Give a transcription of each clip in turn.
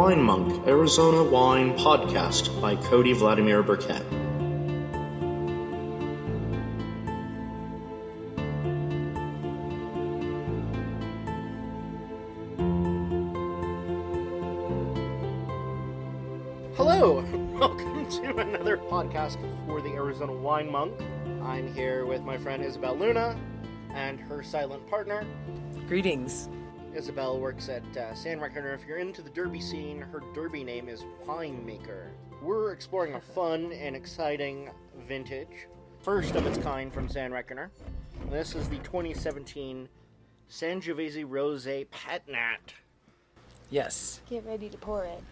Wine Monk Arizona Wine Podcast by Cody Vladimir Burkett. Hello, welcome to another podcast for the Arizona Wine Monk. I'm here with my friend Isobel Luna and her silent partner. Greetings. Isobel works at uh, Sand-Reckoner. If you're into the derby scene, her derby name is Winemaker. We're exploring a fun and exciting vintage, first of its kind from Sand-Reckoner. This is the 2017 Sangiovese Rosé Pet Nat. Yes. Get ready to pour it.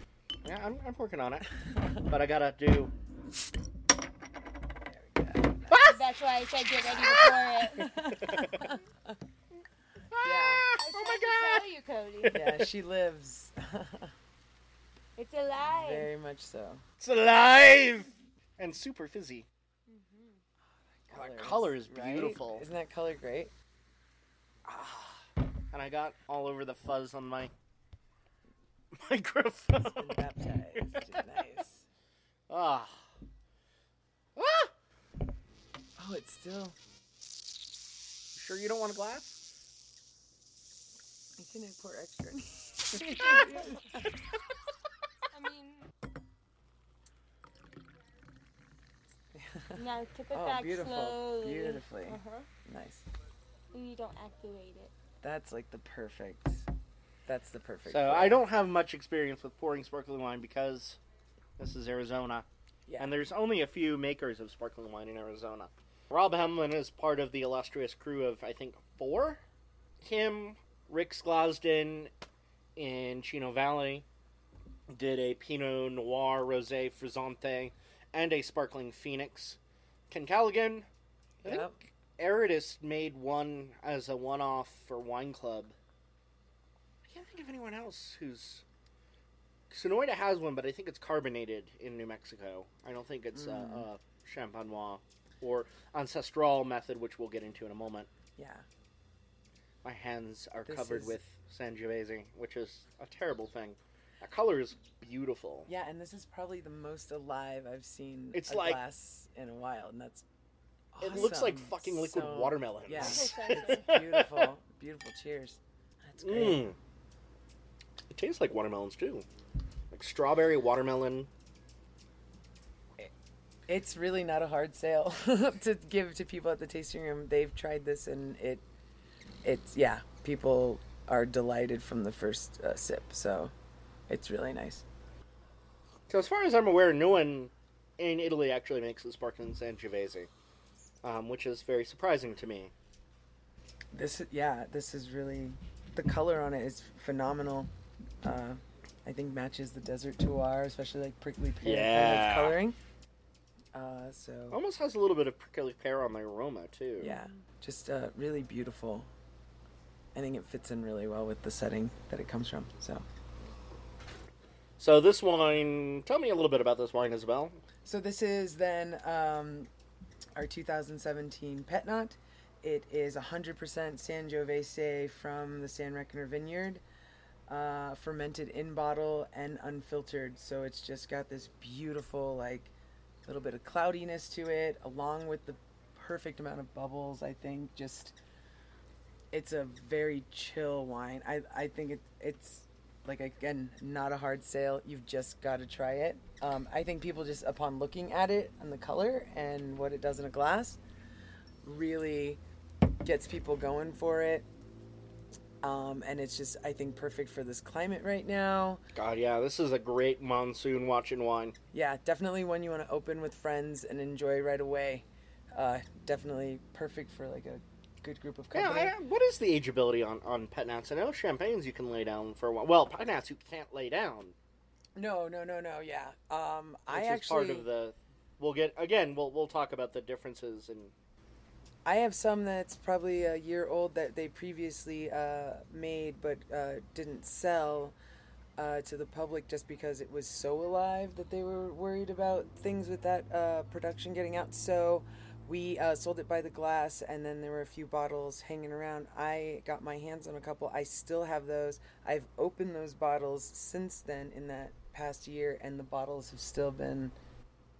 Yeah, I'm, I'm working on it, but I gotta do. That's why I said get ready to pour it. Yeah. I was trying to tell you, Cody. Yeah, she lives. It's alive. Very much so. It's alive and super fizzy. Oh, that Colors, color is right? beautiful, Isn't that color great? and I got all over the fuzz on my microphone. Been baptized. nice. Ah. Ah! Oh, it's still. Sure you don't want a glass? Can I pour extra? I mean, now tip it oh, back beautiful. slowly. Beautifully. Uh-huh. Nice. And you don't activate it. That's like the perfect. That's the perfect. So pour. I don't have much experience with pouring sparkling wine because this is Arizona, Yeah. and there's only a few makers of sparkling wine in Arizona. Rob Hammelman is part of the illustrious crew of I think four. Him, Rick Sklosden in Chino Valley did a Pinot Noir Rosé Frizzante and a sparkling Phoenix. Kent Callaghan, I Yep. think Aridus made one as a one-off for Wine Club. I can't think of anyone else who's. Sonoita has one, but I think it's carbonated in New Mexico. I don't think it's uh, Mm. uh, Champenois or Ancestral method, which we'll get into in a moment. Yeah. My hands are This covered is- with Sangiovese, which is a terrible thing. That color is beautiful. Yeah, and this is probably the most alive I've seen It's a like- glass in a while, and that's. awesome. It looks like fucking liquid So- watermelon. Yeah, it's beautiful. Beautiful. Cheers. That's great. Mm. It tastes like watermelons too, like strawberry watermelon. It's really not a hard sale to give to people at the tasting room. They've tried this and it, it's yeah. People are delighted from the first uh, sip, so it's really nice. So as far as I'm aware, no one in Italy actually makes the sparkling Sangiovese, um, which is very surprising to me. This yeah, this is really the color on it is phenomenal. Uh, I think matches the desert terroir, especially like prickly pear kind Yeah. of coloring. Uh, so Almost has a little bit of prickly pear on the aroma too. yeah, just uh, really beautiful. I think it fits in really well with the setting that it comes from. So. So this wine, tell me a little bit about this wine, Isobel. So this is then um, our 2017 Pet Nat. It is 100% Sangiovese from the Sand-Reckoner Vineyard, uh, fermented in bottle and unfiltered. So it's just got this beautiful, like, little bit of cloudiness to it, along with the perfect amount of bubbles. I think just it's a very chill wine. I I think it it's like again not a hard sale. You've just got to try it. Um, i think people just upon looking at it and the color and what it does in a glass really gets people going for it. Um, and it's just i think perfect for this climate right now. God, yeah, this is a great monsoon watching wine. yeah definitely one you want to open with friends and enjoy right away. Uh, definitely perfect for like a good group of Yeah, I, what is the ageability on on pet nats? I know champagnes you can lay down for a while. Well, pet nats you can't lay down. no no no no yeah um, Which i is actually part of the. We'll get again. We'll we'll talk about the differences and I have some that's probably a year old that they previously uh, made but uh, didn't sell uh, to the public just because it was so alive that they were worried about things with that uh, production getting out. So We uh, sold it by the glass, and then there were a few bottles hanging around. I got my hands on a couple. I still have those. I've opened those bottles since then in that past year, and the bottles have still been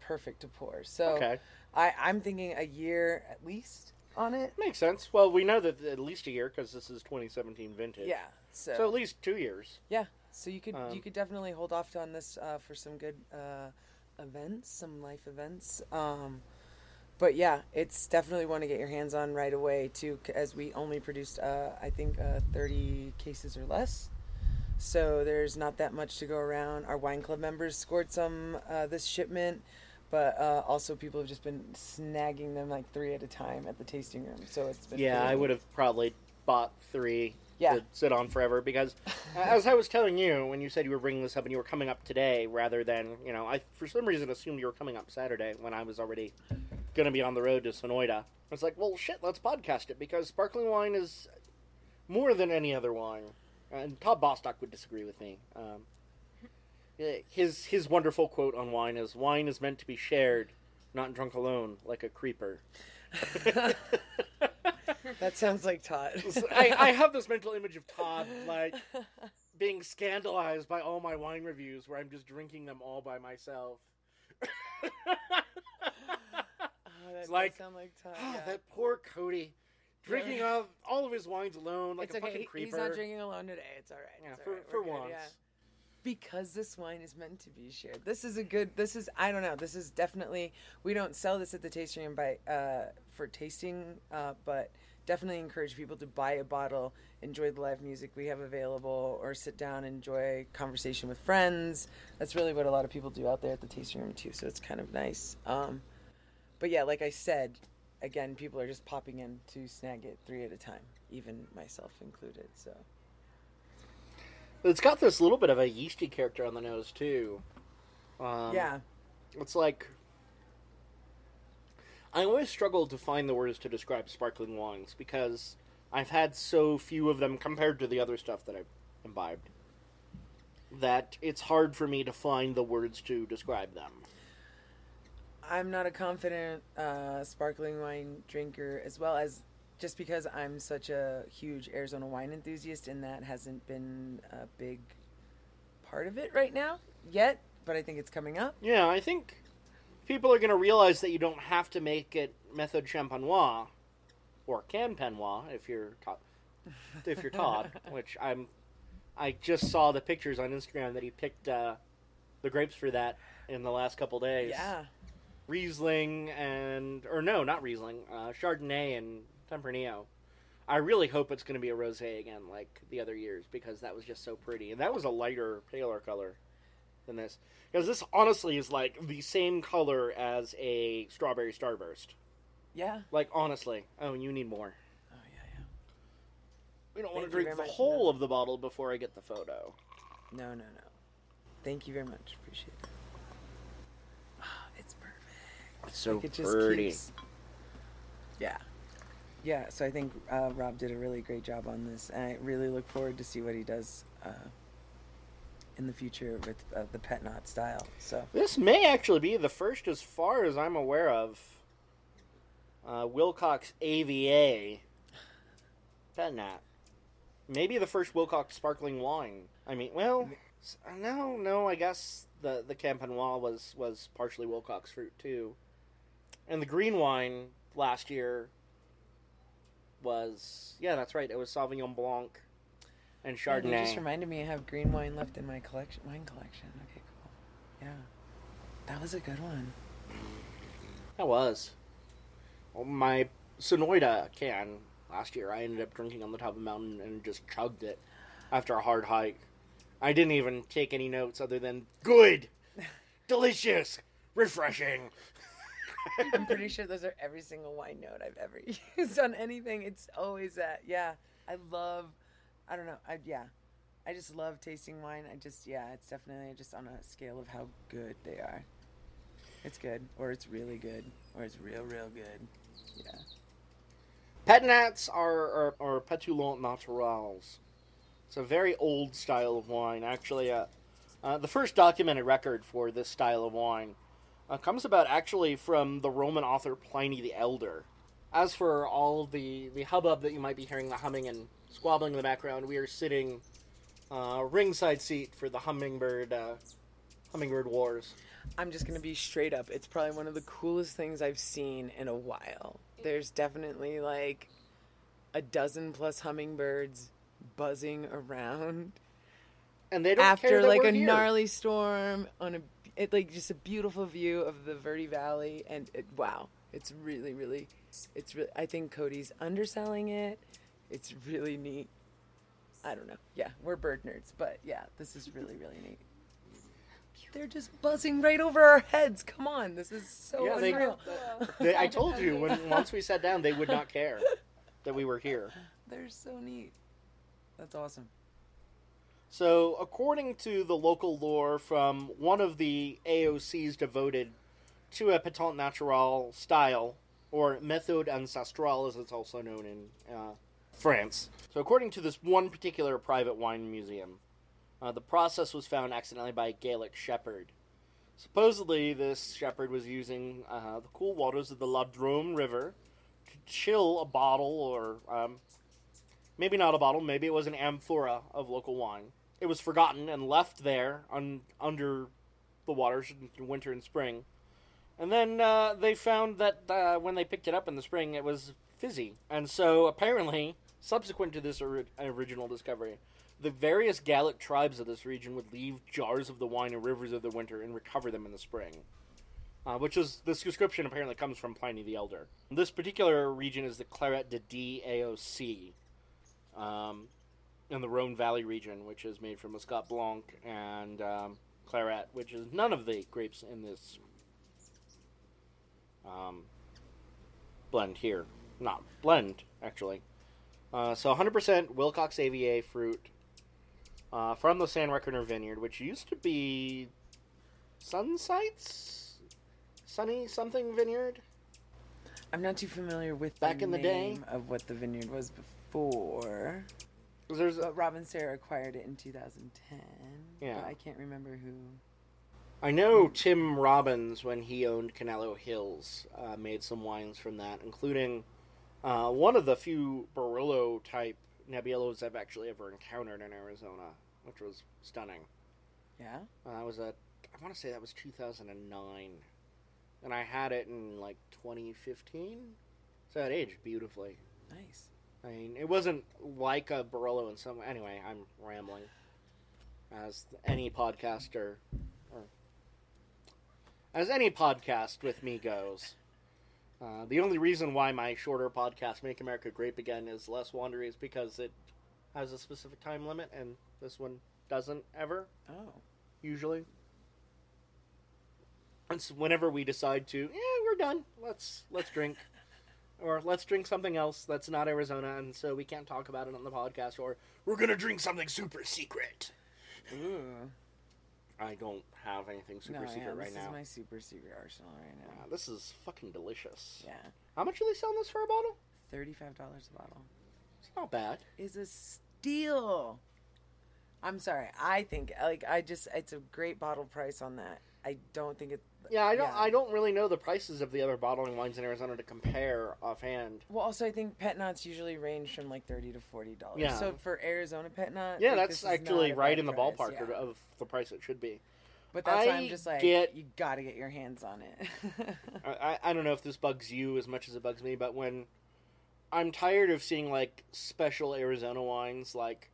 perfect to pour. So Okay. I, I'm thinking a year at least on it. Makes sense. Well, we know that at least a year because this is 2017 vintage. Yeah. So, So at least two years. yeah. So you could Um, you could definitely hold off on this uh, for some good uh, events, some life events. Um, but yeah, it's definitely one to get your hands on right away too, as we only produced uh, I think uh, 30 cases or less. So there's not that much to go around. Our wine club members scored some uh, this shipment, but uh, also people have just been snagging them like three at a time at the tasting room. So it's been Yeah, pretty I would have probably bought three Yeah. to sit on forever because, as I was telling you when you said you were bringing this up and you were coming up today rather than you know I for some reason assumed you were coming up Saturday when I was already going to be on the road to Sonoita. I was like, well, shit, let's podcast it because sparkling wine is more than any other wine. And Todd Bostock would disagree with me. Um, eh, his his wonderful quote on wine is wine is meant to be shared, not drunk alone like a creeper. That sounds like Todd. I, I have this mental image of Todd like being scandalized by all my wine reviews where I'm just drinking them all by myself. Oh, that like, sound like. Ah, yeah. That poor Cody drinking all, all of his wines alone like it's a okay. fucking creeper. He's not drinking alone today. It's all right. Yeah, It's for, right. for once. yeah. Because this wine is meant to be shared. This is a good. This is I don't know. This is definitely. We don't sell this at the tasting room by uh, for tasting, uh, but definitely encourage people to buy a bottle, enjoy the live music we have available, or sit down and enjoy conversation with friends. That's really what a lot of people do out there at the tasting room too. So it's kind of nice. Um, but yeah, like I said, again, people are just popping in to snag it three at a time, even myself included. So It's got this little bit of a yeasty character on the nose too. Um, yeah, It's like I always struggle to find the words to describe sparkling wines because I've had so few of them compared to the other stuff that I've imbibed that it's hard for me to find the words to describe them. I'm not a confident uh, sparkling wine drinker, as well as just because I'm such a huge Arizona wine enthusiast, and that hasn't been a big part of it right now yet. But I think it's coming up. Yeah, I think people are going to realize that you don't have to make it method champenois or campenois if you're Todd, if you're Todd, which I'm. I just saw the pictures on Instagram that he picked uh, the grapes for that in the last couple days. Yeah, Riesling and or no, not Riesling, uh, Chardonnay and Tempranillo. I really hope it's going to be a rosé again, like the other years, because that was just so pretty, and that was a lighter, paler color than this. Because this honestly is like the same color as a strawberry starburst. yeah. Like honestly, oh, you need more. Oh yeah, yeah. We don't want to drink the much. whole No. of the bottle before I get the photo. No, no, no. Thank you very much. Appreciate it. Ah, it's perfect. It's so Like, it just pretty. keeps- Yeah. Yeah, so I think uh, Rob did a really great job on this, and I really look forward to see what he does uh, in the future with uh, the pet nat style. So This may actually be the first, as far as I'm aware of, uh, Willcox AVA pet nat. Maybe the first Willcox sparkling wine. I mean, well, no, no. I guess the the Campanois was was partially Willcox fruit too, and the green wine last year was yeah, that's right. It was Sauvignon Blanc and Yeah, you Chardonnay. just reminded me I have green wine left in my collection, wine collection. Okay, cool. Yeah, that was a good one. That was. Well, my Sonoita can last year, I ended up drinking on the top of the mountain and just chugged it after a hard hike. I didn't even take any notes other than good, delicious, refreshing. I'm pretty sure those are every single wine note I've ever used on anything. It's always that. Yeah, I love. I don't know. I yeah, I just love tasting wine. I just yeah, it's definitely just on a scale of how good they are. It's good, or it's really good, or it's real, real good. Yeah. Petnats are, are, are Pétillant Naturals. It's a very old style of wine. Actually, uh, uh, the first documented record for this style of wine uh, comes about actually from the Roman author Pliny the Elder. As for all the, the hubbub that you might be hearing, the humming and squabbling in the background, we are sitting uh, ringside seat for the hummingbird uh, hummingbird wars. I'm just gonna be straight up. It's probably one of the coolest things I've seen in a while. There's definitely like a dozen plus hummingbirds buzzing around And they don't care after like a here. gnarly storm on a it like just a beautiful view of the Verde Valley and it, wow, it's really really it's really I think Cody's underselling it. It's really neat. I don't know. Yeah, we're bird nerds, but yeah, this is really really neat. They're just buzzing right over our heads. Come on, this is so Yeah, they- unreal. They- I told you when once we sat down, they would not care that we were here. They're so neat. That's awesome. So, according to the local lore from one of the AOCs devoted to a Patent Natural style, or Méthode Ancestrale as it's also known in uh, France. So, according to this one particular private wine museum, uh, the process was found accidentally by a Gaelic shepherd. Supposedly, this shepherd was using uh, the cool waters of the La Drôme River to chill a bottle, or um, maybe not a bottle, maybe it was an amphora of local wine. It was forgotten and left there un- under the waters in winter and spring. And then uh, they found that uh, when they picked it up in the spring, it was fizzy. And so apparently, subsequent to this ori- original discovery, the various Gallic tribes of this region would leave jars of the wine in rivers of the winter and recover them in the spring. Uh, which is this description apparently comes from Pliny the Elder. This particular region is the Clairette de Die AOC, um, in the Rhone Valley region, which is made from Muscat Blanc and um, Clairette, which is none of the grapes in this um, blend here. Not blend, actually. Uh, so 100% Willcox AVA fruit uh, from the Sand-Reckoner Vineyard, which used to be Sunsights? Sunny something vineyard? I'm not too familiar with Back the in the day? of what the vineyard was before. There's a, Robin Sarah acquired it in 2010. Yeah. I can't remember who. I know Tim Robbins, when he owned Canelo Hills, uh, made some wines from that, including uh, one of the few Barolo type Nebbiolo's I've actually ever encountered in Arizona, which was stunning. Yeah. Uh, that was a, I want to say that was 2009, and I had it in like 2015, so it aged beautifully. Nice. I mean, it wasn't like a Barolo in some. Anyway, I'm rambling, as any podcaster, or as any podcast with me goes. Uh, the only reason why my shorter podcast, "Make America Grape Again," is less wandery is because it has a specific time limit, and this one doesn't ever Oh. usually. And whenever we decide to, yeah, we're done. Let's let's drink, or let's drink something else that's not Arizona, and so we can't talk about it on the podcast. Or we're gonna drink something super secret. Ooh. I don't have anything super no, secret yeah, right now. this is my super secret arsenal right now. Yeah, this is fucking delicious. Yeah. How much are they selling this for a bottle? Thirty-five dollars a bottle It's not bad. is a steal. I'm sorry. I think like I just it's a great bottle price on that. I don't think it. Yeah, I don't. Yeah. I don't really know the prices of the other bottling wines in Arizona to compare offhand. Well, also I think pet nats usually range from like thirty to forty dollars. Yeah. So for Arizona pet nat, Yeah, like, that's actually right in the price, ballpark yeah. of, the price it should be. But that's why I I'm just like, get- you got to get your hands on it. I I don't know if this bugs you as much as it bugs me, but when I'm tired of seeing like special Arizona wines like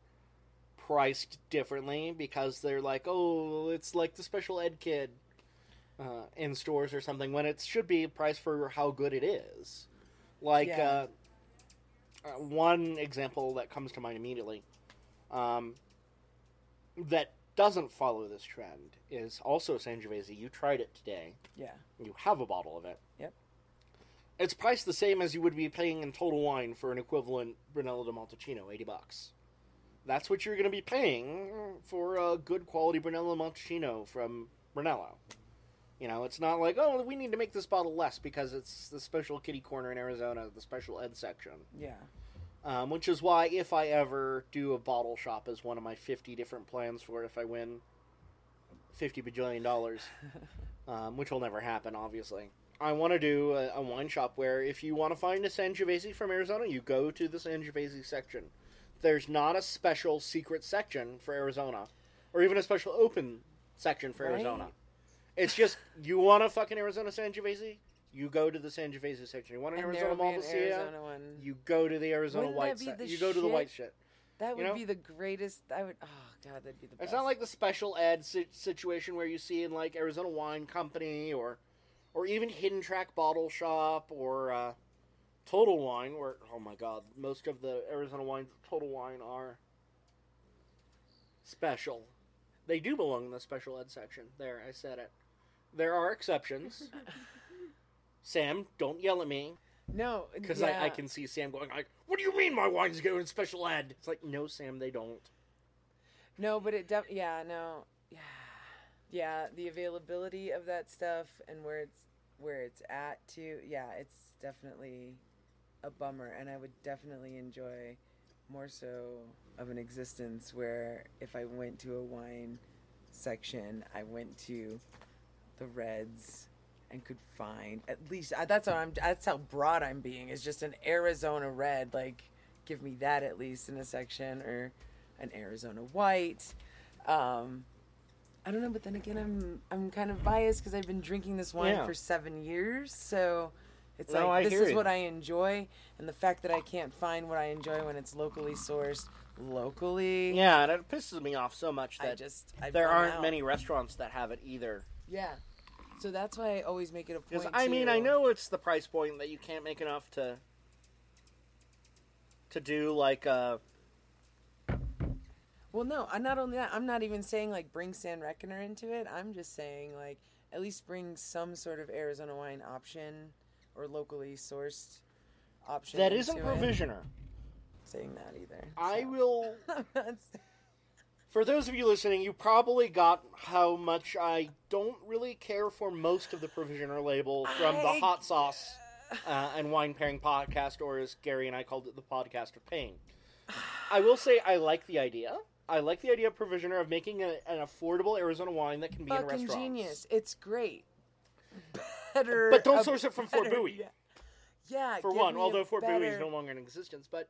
priced differently because they're like, oh, it's like the special ed kid uh, in stores or something when it should be priced for how good it is. Like Yeah. uh, uh, one example that comes to mind immediately um, that doesn't follow this trend is also Sangiovese. You tried it today. yeah. You have a bottle of it. Yep. It's priced the same as you would be paying in total wine for an equivalent Brunello de Montalcino, eighty bucks. That's what you're going to be paying for a good quality Brunello Montalcino from Brunello. You know, it's not like, oh, we need to make this bottle less because it's the special kitty corner in Arizona, the special ed section. Yeah. Um, which is why, if I ever do a bottle shop as one of my 50 different plans for it, if I win 50 bajillion dollars, um, which will never happen, obviously. I want to do a, a wine shop where if you want to find a Sangiovese from Arizona, you go to the Sangiovese section. There's not a special secret section for Arizona, or even a special open section for Right. Arizona. It's just you want a fucking Arizona Sangiovese, you go to the Sangiovese section. You want an And Arizona an Malvasia, you go to the Arizona Wouldn't white. that be se- you go to the white shit. That would know? be the greatest. I would. Oh god, that'd be the best. It's not like the special ed si- situation where you see in like Arizona Wine Company or, or even Hidden Track Bottle Shop or uh, Total Wine, where oh my god, most of the Arizona wines Total Wine are special. They do belong in the special ed section. There, I said it. There are exceptions. Sam, don't yell at me no because yeah. I, I can see Sam going like, "What do you mean my wines go in special ed?" It's like, no, Sam, they don't. No, but it def- yeah, no. Yeah. Yeah, the availability of that stuff and where it's where it's at too. Yeah, it's definitely a bummer and I would definitely enjoy more so of an existence where if I went to a wine section, I went to the reds and could find at least that's how I'm that's how broad I'm being. Is just an Arizona red like give me that at least in a section or an Arizona white. Um, I don't know, but then again, I'm I'm kind of biased because I've been drinking this wine Yeah. for seven years, so it's No, like I this is you. what I enjoy, and the fact that I can't find what I enjoy when it's locally sourced locally. Yeah, and it pisses me off so much I that just I've there aren't out. many restaurants that have it either. Yeah, so that's why I always make it a point. I mean, to- I know it's the price point that you can't make enough to to do like uh Well, no, I'm not only that. I'm not even saying like bring Sand-Reckoner into it. I'm just saying like at least bring some sort of Arizona wine option or locally sourced option. that isn't provisioner. Saying that either. I so. will. For those of you listening, you probably got how much I don't really care for most of the provisioner label from the hot sauce uh, and wine pairing podcast, or as Gary and I called it, the podcast of pain. I will say I like the idea. I like the idea of provisioner of making a, an affordable Arizona wine that can be in fucking restaurants. genius. It's great. Better, But don't source it from Fort Bowie. Yeah, yeah for one, although Fort Bowie is no longer in existence. But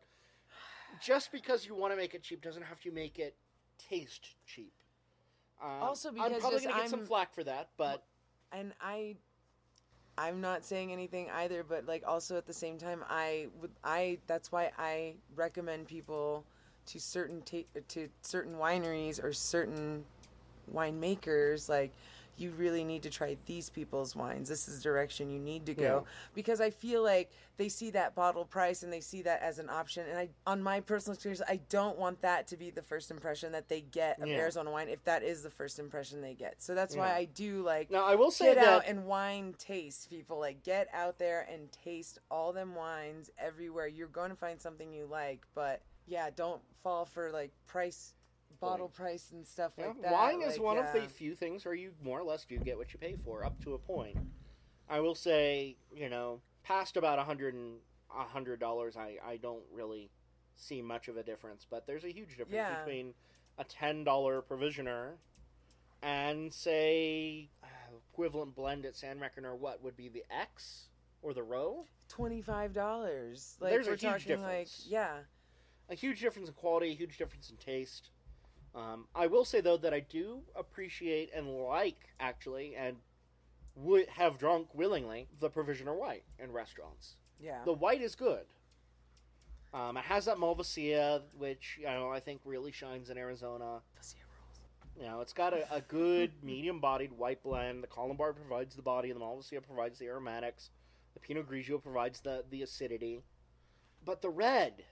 just because you want to make it cheap doesn't have to make it taste cheap. Um, Also I'm probably gonna get some I'm- flack for that, but and I I'm not saying anything either, but like also at the same time I would I that's why I recommend people to certain ta- to certain wineries or certain winemakers like you really need to try these people's wines. This is the direction you need to go Yeah. because I feel like they see that bottle price and they see that as an option. And I, on my personal experience, I don't want that to be the first impression that they get of Yeah. Arizona wine. If that is the first impression they get, so that's why I do like now I will say get that out and wine taste people like get out there and taste all them wines everywhere you're going to find something you like but yeah don't fall for like price bottle price and stuff Yeah, like that wine is like, one of the few things where you more or less do get what you pay for up to a point. I will say, you know, past about a hundred and a hundred dollars, I I don't really see much of a difference. But there's a huge difference Yeah. between a ten dollar provisioner and say equivalent blend at Sand-Reckoner. What would be the X or the Row? $25 like There's a huge talking like difference. yeah a huge difference in quality, a huge difference in taste. Um, I will say though that I do appreciate and like actually, and would have drunk willingly the provisioner white in restaurants. yeah The white is good. Um, it has that Malvasia, which you know I think really shines in Arizona. You know, it's got a, a good medium-bodied white blend. The Colombard provides the body, and the Malvasia provides the aromatics. The Pinot Grigio provides the the acidity. But the red,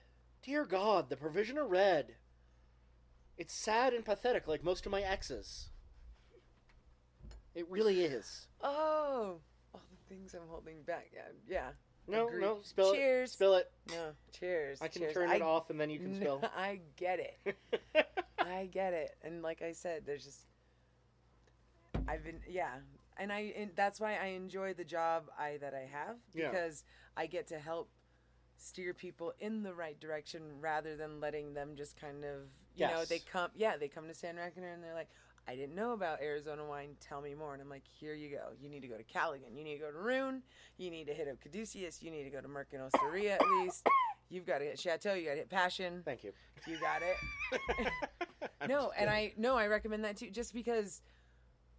dear God, the Provisioner red. It's sad and pathetic, like most of my exes. It really is. oh all the things i'm holding back yeah yeah No, Agreed. no, spill it. Cheers. Spill it. no cheers I can cheers. turn it off, and then you can spill. i get it I get it, and like I said, there's just I've been yeah, and I and that's why I enjoy the job I that I have Yeah. because I get to help steer people in the right direction rather than letting them just kind of you know they come yeah they come to Sand-Reckoner and they're like I didn't know about Arizona wine. Tell me more. And I'm like, here you go. You need to go to Callaghan. You need to go to Rune. You need to hit up Caduceus. You need to go to Merkin Osteria at least. You've got to hit Chateau. You got to hit Passion. Thank you. You got it. no, and I no, I recommend that too, just because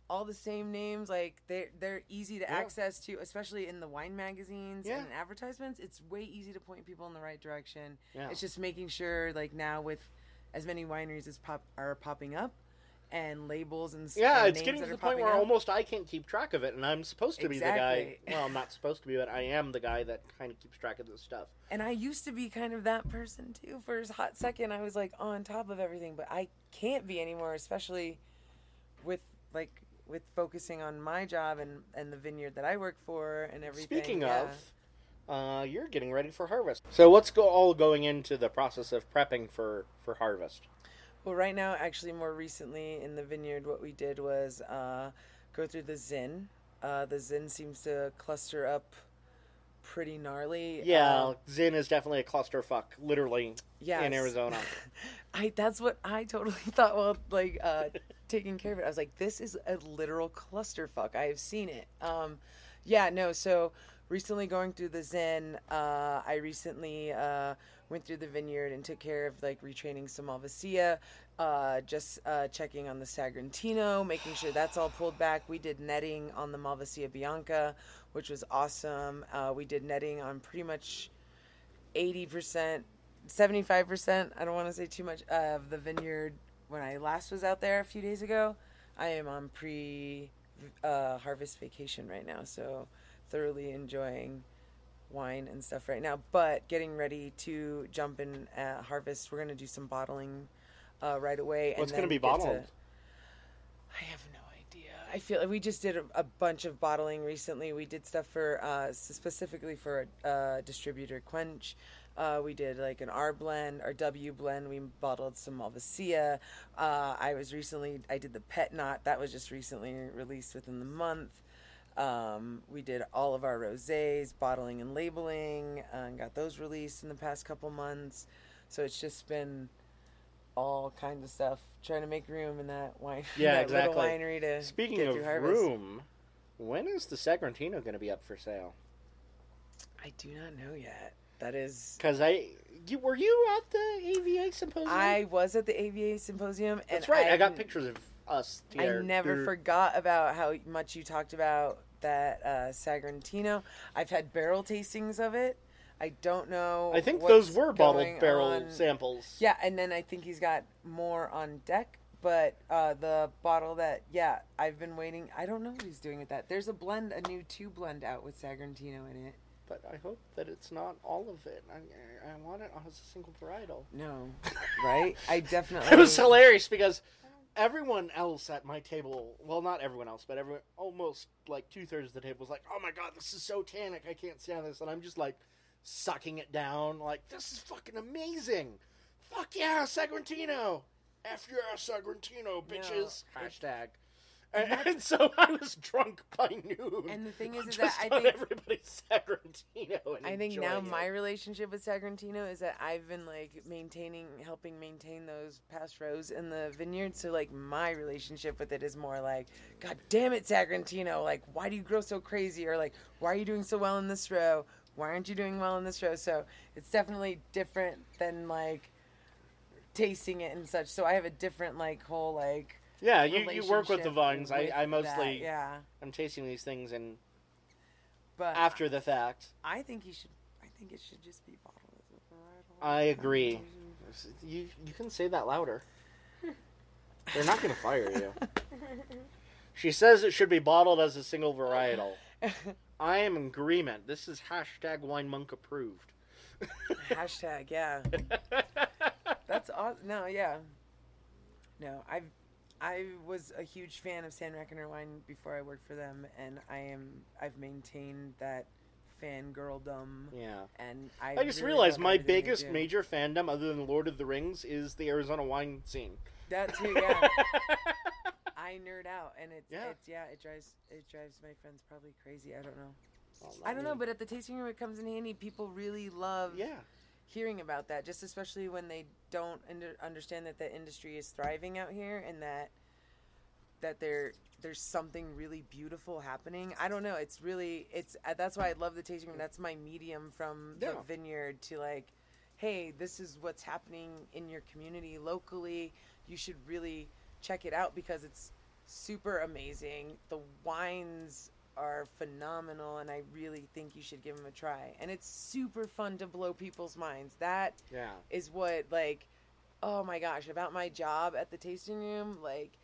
all the same names, like they're they're easy to Yeah. access to, especially in the wine magazines Yeah. and advertisements. It's way easy to point people in the right direction. Yeah. It's just making sure, like now with as many wineries as pop are popping up, and labels and Yeah, and it's getting to the point where up. almost I can't keep track of it, and I'm supposed to be the guy. Well, I'm not supposed to be, but I am the guy that kind of keeps track of this stuff. And I used to be kind of that person too. For a hot second, I was like on top of everything, but I can't be anymore, especially with like with focusing on my job and and the vineyard that I work for and everything. Speaking yeah. of, uh, you're getting ready for harvest. So what's go all going into the process of prepping for for harvest? well, right now, actually, more recently in the vineyard, what we did was uh, go through the Zin. Uh, the Zin seems to cluster up pretty gnarly. Yeah, Uh, Zin is definitely a clusterfuck, literally in Arizona. I that's what I totally thought while like uh, taking care of it. I was like, this is a literal clusterfuck. I have seen it. Um, yeah, no. So recently going through the Zen, uh, I recently uh, went through the vineyard and took care of like retraining some Malvasia, uh, just uh, checking on the Sagrantino, making sure that's all pulled back. We did netting on the Malvasia Bianca, which was awesome. Uh, we did netting on pretty much eighty percent, seventy five percent. I don't want to say too much of the vineyard when I last was out there a few days ago. I am on pre uh, harvest vacation right now, so thoroughly enjoying wine and stuff right now. But getting ready to jump in at harvest. We're gonna do some bottling uh, right away. What's and gonna be get to- bottled? I have no idea. I feel like we just did a, a bunch of bottling recently. We did stuff for uh, specifically for a uh, distributor Quench. Uh, we did like an R blend, our W blend. We bottled some Malvasia. Uh, I was recently, I did the Pet Nat. That was just recently released within the month. Um, we did all of our rosés, bottling and labeling, uh, and got those released in the past couple months. So it's just been all kinds of stuff, trying to make room in that wine, Yeah, that exactly. little winery to Speaking get of through harvest. room, when is the Sagrantino going to be up for sale? I do not know yet. That is, Because I, you were you at the AVA symposium? I was at the AVA symposium, and That's right. I, got pictures of us. I never forgot about how much you talked about that uh, Sagrantino. I've had barrel tastings of it. I don't know. I think those were bottled barrel on. samples. Yeah, and then I think he's got more on deck. But uh, the bottle that, yeah, I've been waiting. I don't know what he's doing with that. There's a blend, a new two blend out with Sagrantino in it. But I hope that it's not all of it. I, I want it as a single varietal. No, right? I definitely. It was hilarious because everyone else at my table, well, not everyone else, but everyone, almost like two thirds of the table was like, "Oh my god, this is so tannic! I can't stand this," and I'm just like sucking it down, like, "This is fucking amazing! Fuck yeah, Sagrantino! F yeah, Sagrantino, bitches!" Hashtag. And, and so I was drunk by noon. And the thing is, is that I think- everybody's Sagrantino. I think now enjoying my relationship with Sagrantino is that I've been like maintaining, helping maintain those past rows in the vineyard. So like my relationship with it is more like, God damn it, Sagrantino! Like, why do you grow so crazy? Or like, why are you doing so well in this row? Why aren't you doing well in this row? So it's definitely different than like tasting it and such. So I have a different like whole like. Yeah, you, you work with the vines. I, I mostly that, yeah, I'm tasting these things and but after the fact. I think you should. I think it should just be bottled as a varietal. I agree. You you can say that louder. They're not going to fire you. She says it should be bottled as a single varietal. I am in agreement. This is hashtag wine monk approved. Hashtag, yeah. That's awesome. No, yeah. No, I've I was a huge fan of Sand-Reckoner wine before I worked for them, and I am I've maintained that fangirldom, Yeah. and I. I just really realized my biggest major fandom, other than Lord of the Rings, is the Arizona wine scene. that too. Yeah, I nerd out, and it's Yeah. it's yeah it drives it drives my friends probably crazy. I don't know. Well, I don't know, but at the tasting room it comes in handy. People really love yeah, hearing about that, just especially when they don't under, understand that the industry is thriving out here and that that there there's something really beautiful happening. I don't know. It's really it's uh, that's why I love the tasting room. That's my medium from the vineyard to like, hey, this is what's happening in your community locally. You should really check it out because it's super amazing. The wines are phenomenal, and I really think you should give them a try. And it's super fun to blow people's minds. That Yeah. is what like oh my gosh about my job at the tasting room like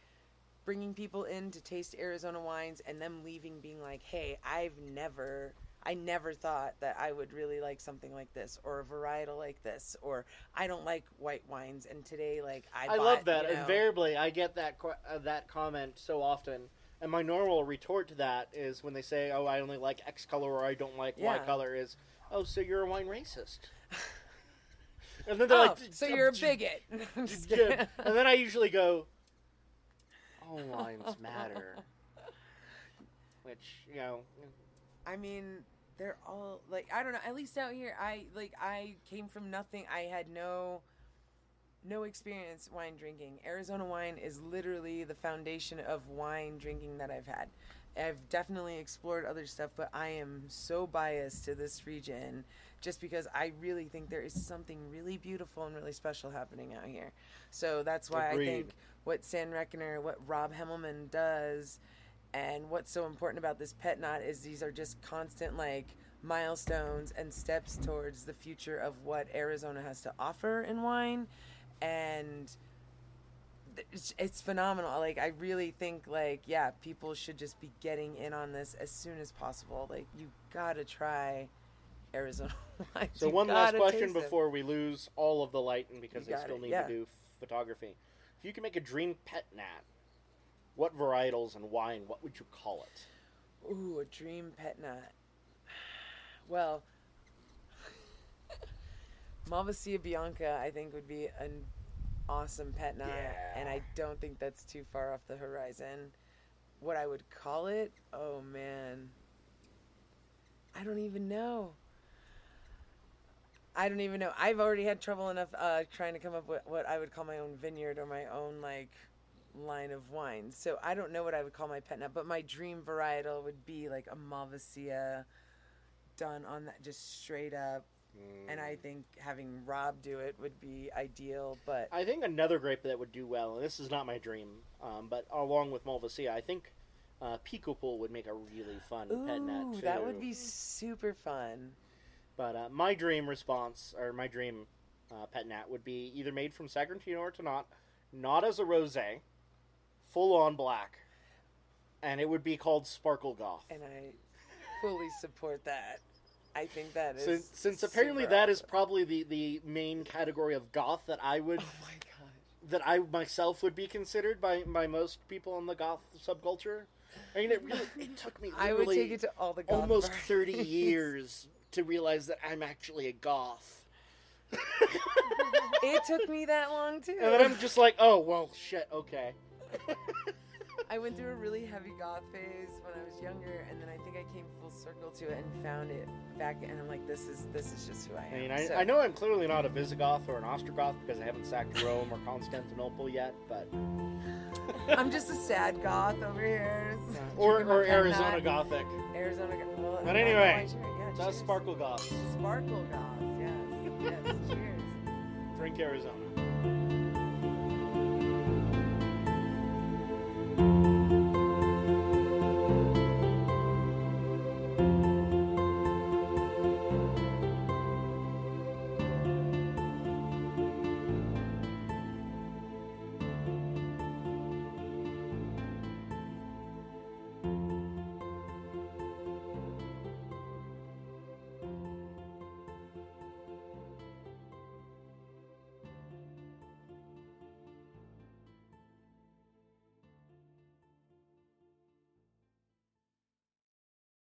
bringing people in to taste arizona wines and them leaving being like hey i've never i never thought that i would really like something like this or a varietal like this or i don't like white wines and today like i, I bought, love that. you know- Invariably, I get that uh, that comment so often, and my normal retort to that is when they say, "Oh, I only like X color" or "I don't like Y color," is, "Oh, so you're a wine racist." and then they're oh, like, so you're a bigot I'm just kidding. Yeah. and then I usually go, "All wines matter," which you know, I mean, they're all like I don't know. At least out here, I like I came from nothing. I had no no experience wine drinking. Arizona wine is literally the foundation of wine drinking that I've had. I've definitely explored other stuff, but I am so biased to this region just because I really think there is something really beautiful and really special happening out here. So that's why I think what Sand-Reckoner, what Rob Hammelman does, and what's so important about this pet nat is these are just constant like milestones and steps towards the future of what Arizona has to offer in wine and it's, it's phenomenal like i really think like yeah people should just be getting in on this as soon as possible like you gotta try arizona wine So You one last question before we lose all of the light, and because they still it, need yeah. to do photography. If you could make a dream pet nat, what varietals and wine? What would you call it? Ooh, a dream pet nat. Well, Malvasia bianca, I think, would be an awesome pet nut, Yeah. and I don't think that's too far off the horizon. What I would call it? Oh man, I don't even know. I don't even know. I've already had trouble enough uh, trying to come up with what I would call my own vineyard or my own like line of wines. So I don't know what I would call my pet nut, but my dream varietal would be like a Malvasia done on that just straight up. And I think having Rob do it would be ideal, but I think another grape that would do well, and this is not my dream, um, but along with Malvasia, I think uh, Picpoul would make a really fun pet nat ooh, too. that would be super fun. But uh, my dream response, or my dream uh, pet nat, would be either made from Sagrantino or Tannat, not as a rosé, full on black, and it would be called Sparkle Goth. And I fully support that. I think that is Since, since apparently super that is awesome. probably the, the main category of goth that I would Oh my god. that I myself would be considered by, by most people in the goth subculture. I mean, it really it took me I would take it to all the goth almost bars. thirty years to realize that I'm actually a goth. it took me that long too. And then I'm just like, oh well, shit, okay. I went through a really heavy goth phase when I was younger, and then I think I came full circle to it and found it back. And I'm like, this is this is just who I am. I mean, I, So- I know I'm clearly not a Visigoth or an Ostrogoth because I haven't sacked Rome or Constantinople yet, but I'm just a sad goth over here. or or Arizona. Gothic. Arizona. Go- Well, But anyway, yeah. Sparkle Goth. Sparkle goth. Yes. Yes. cheers. Drink Arizona.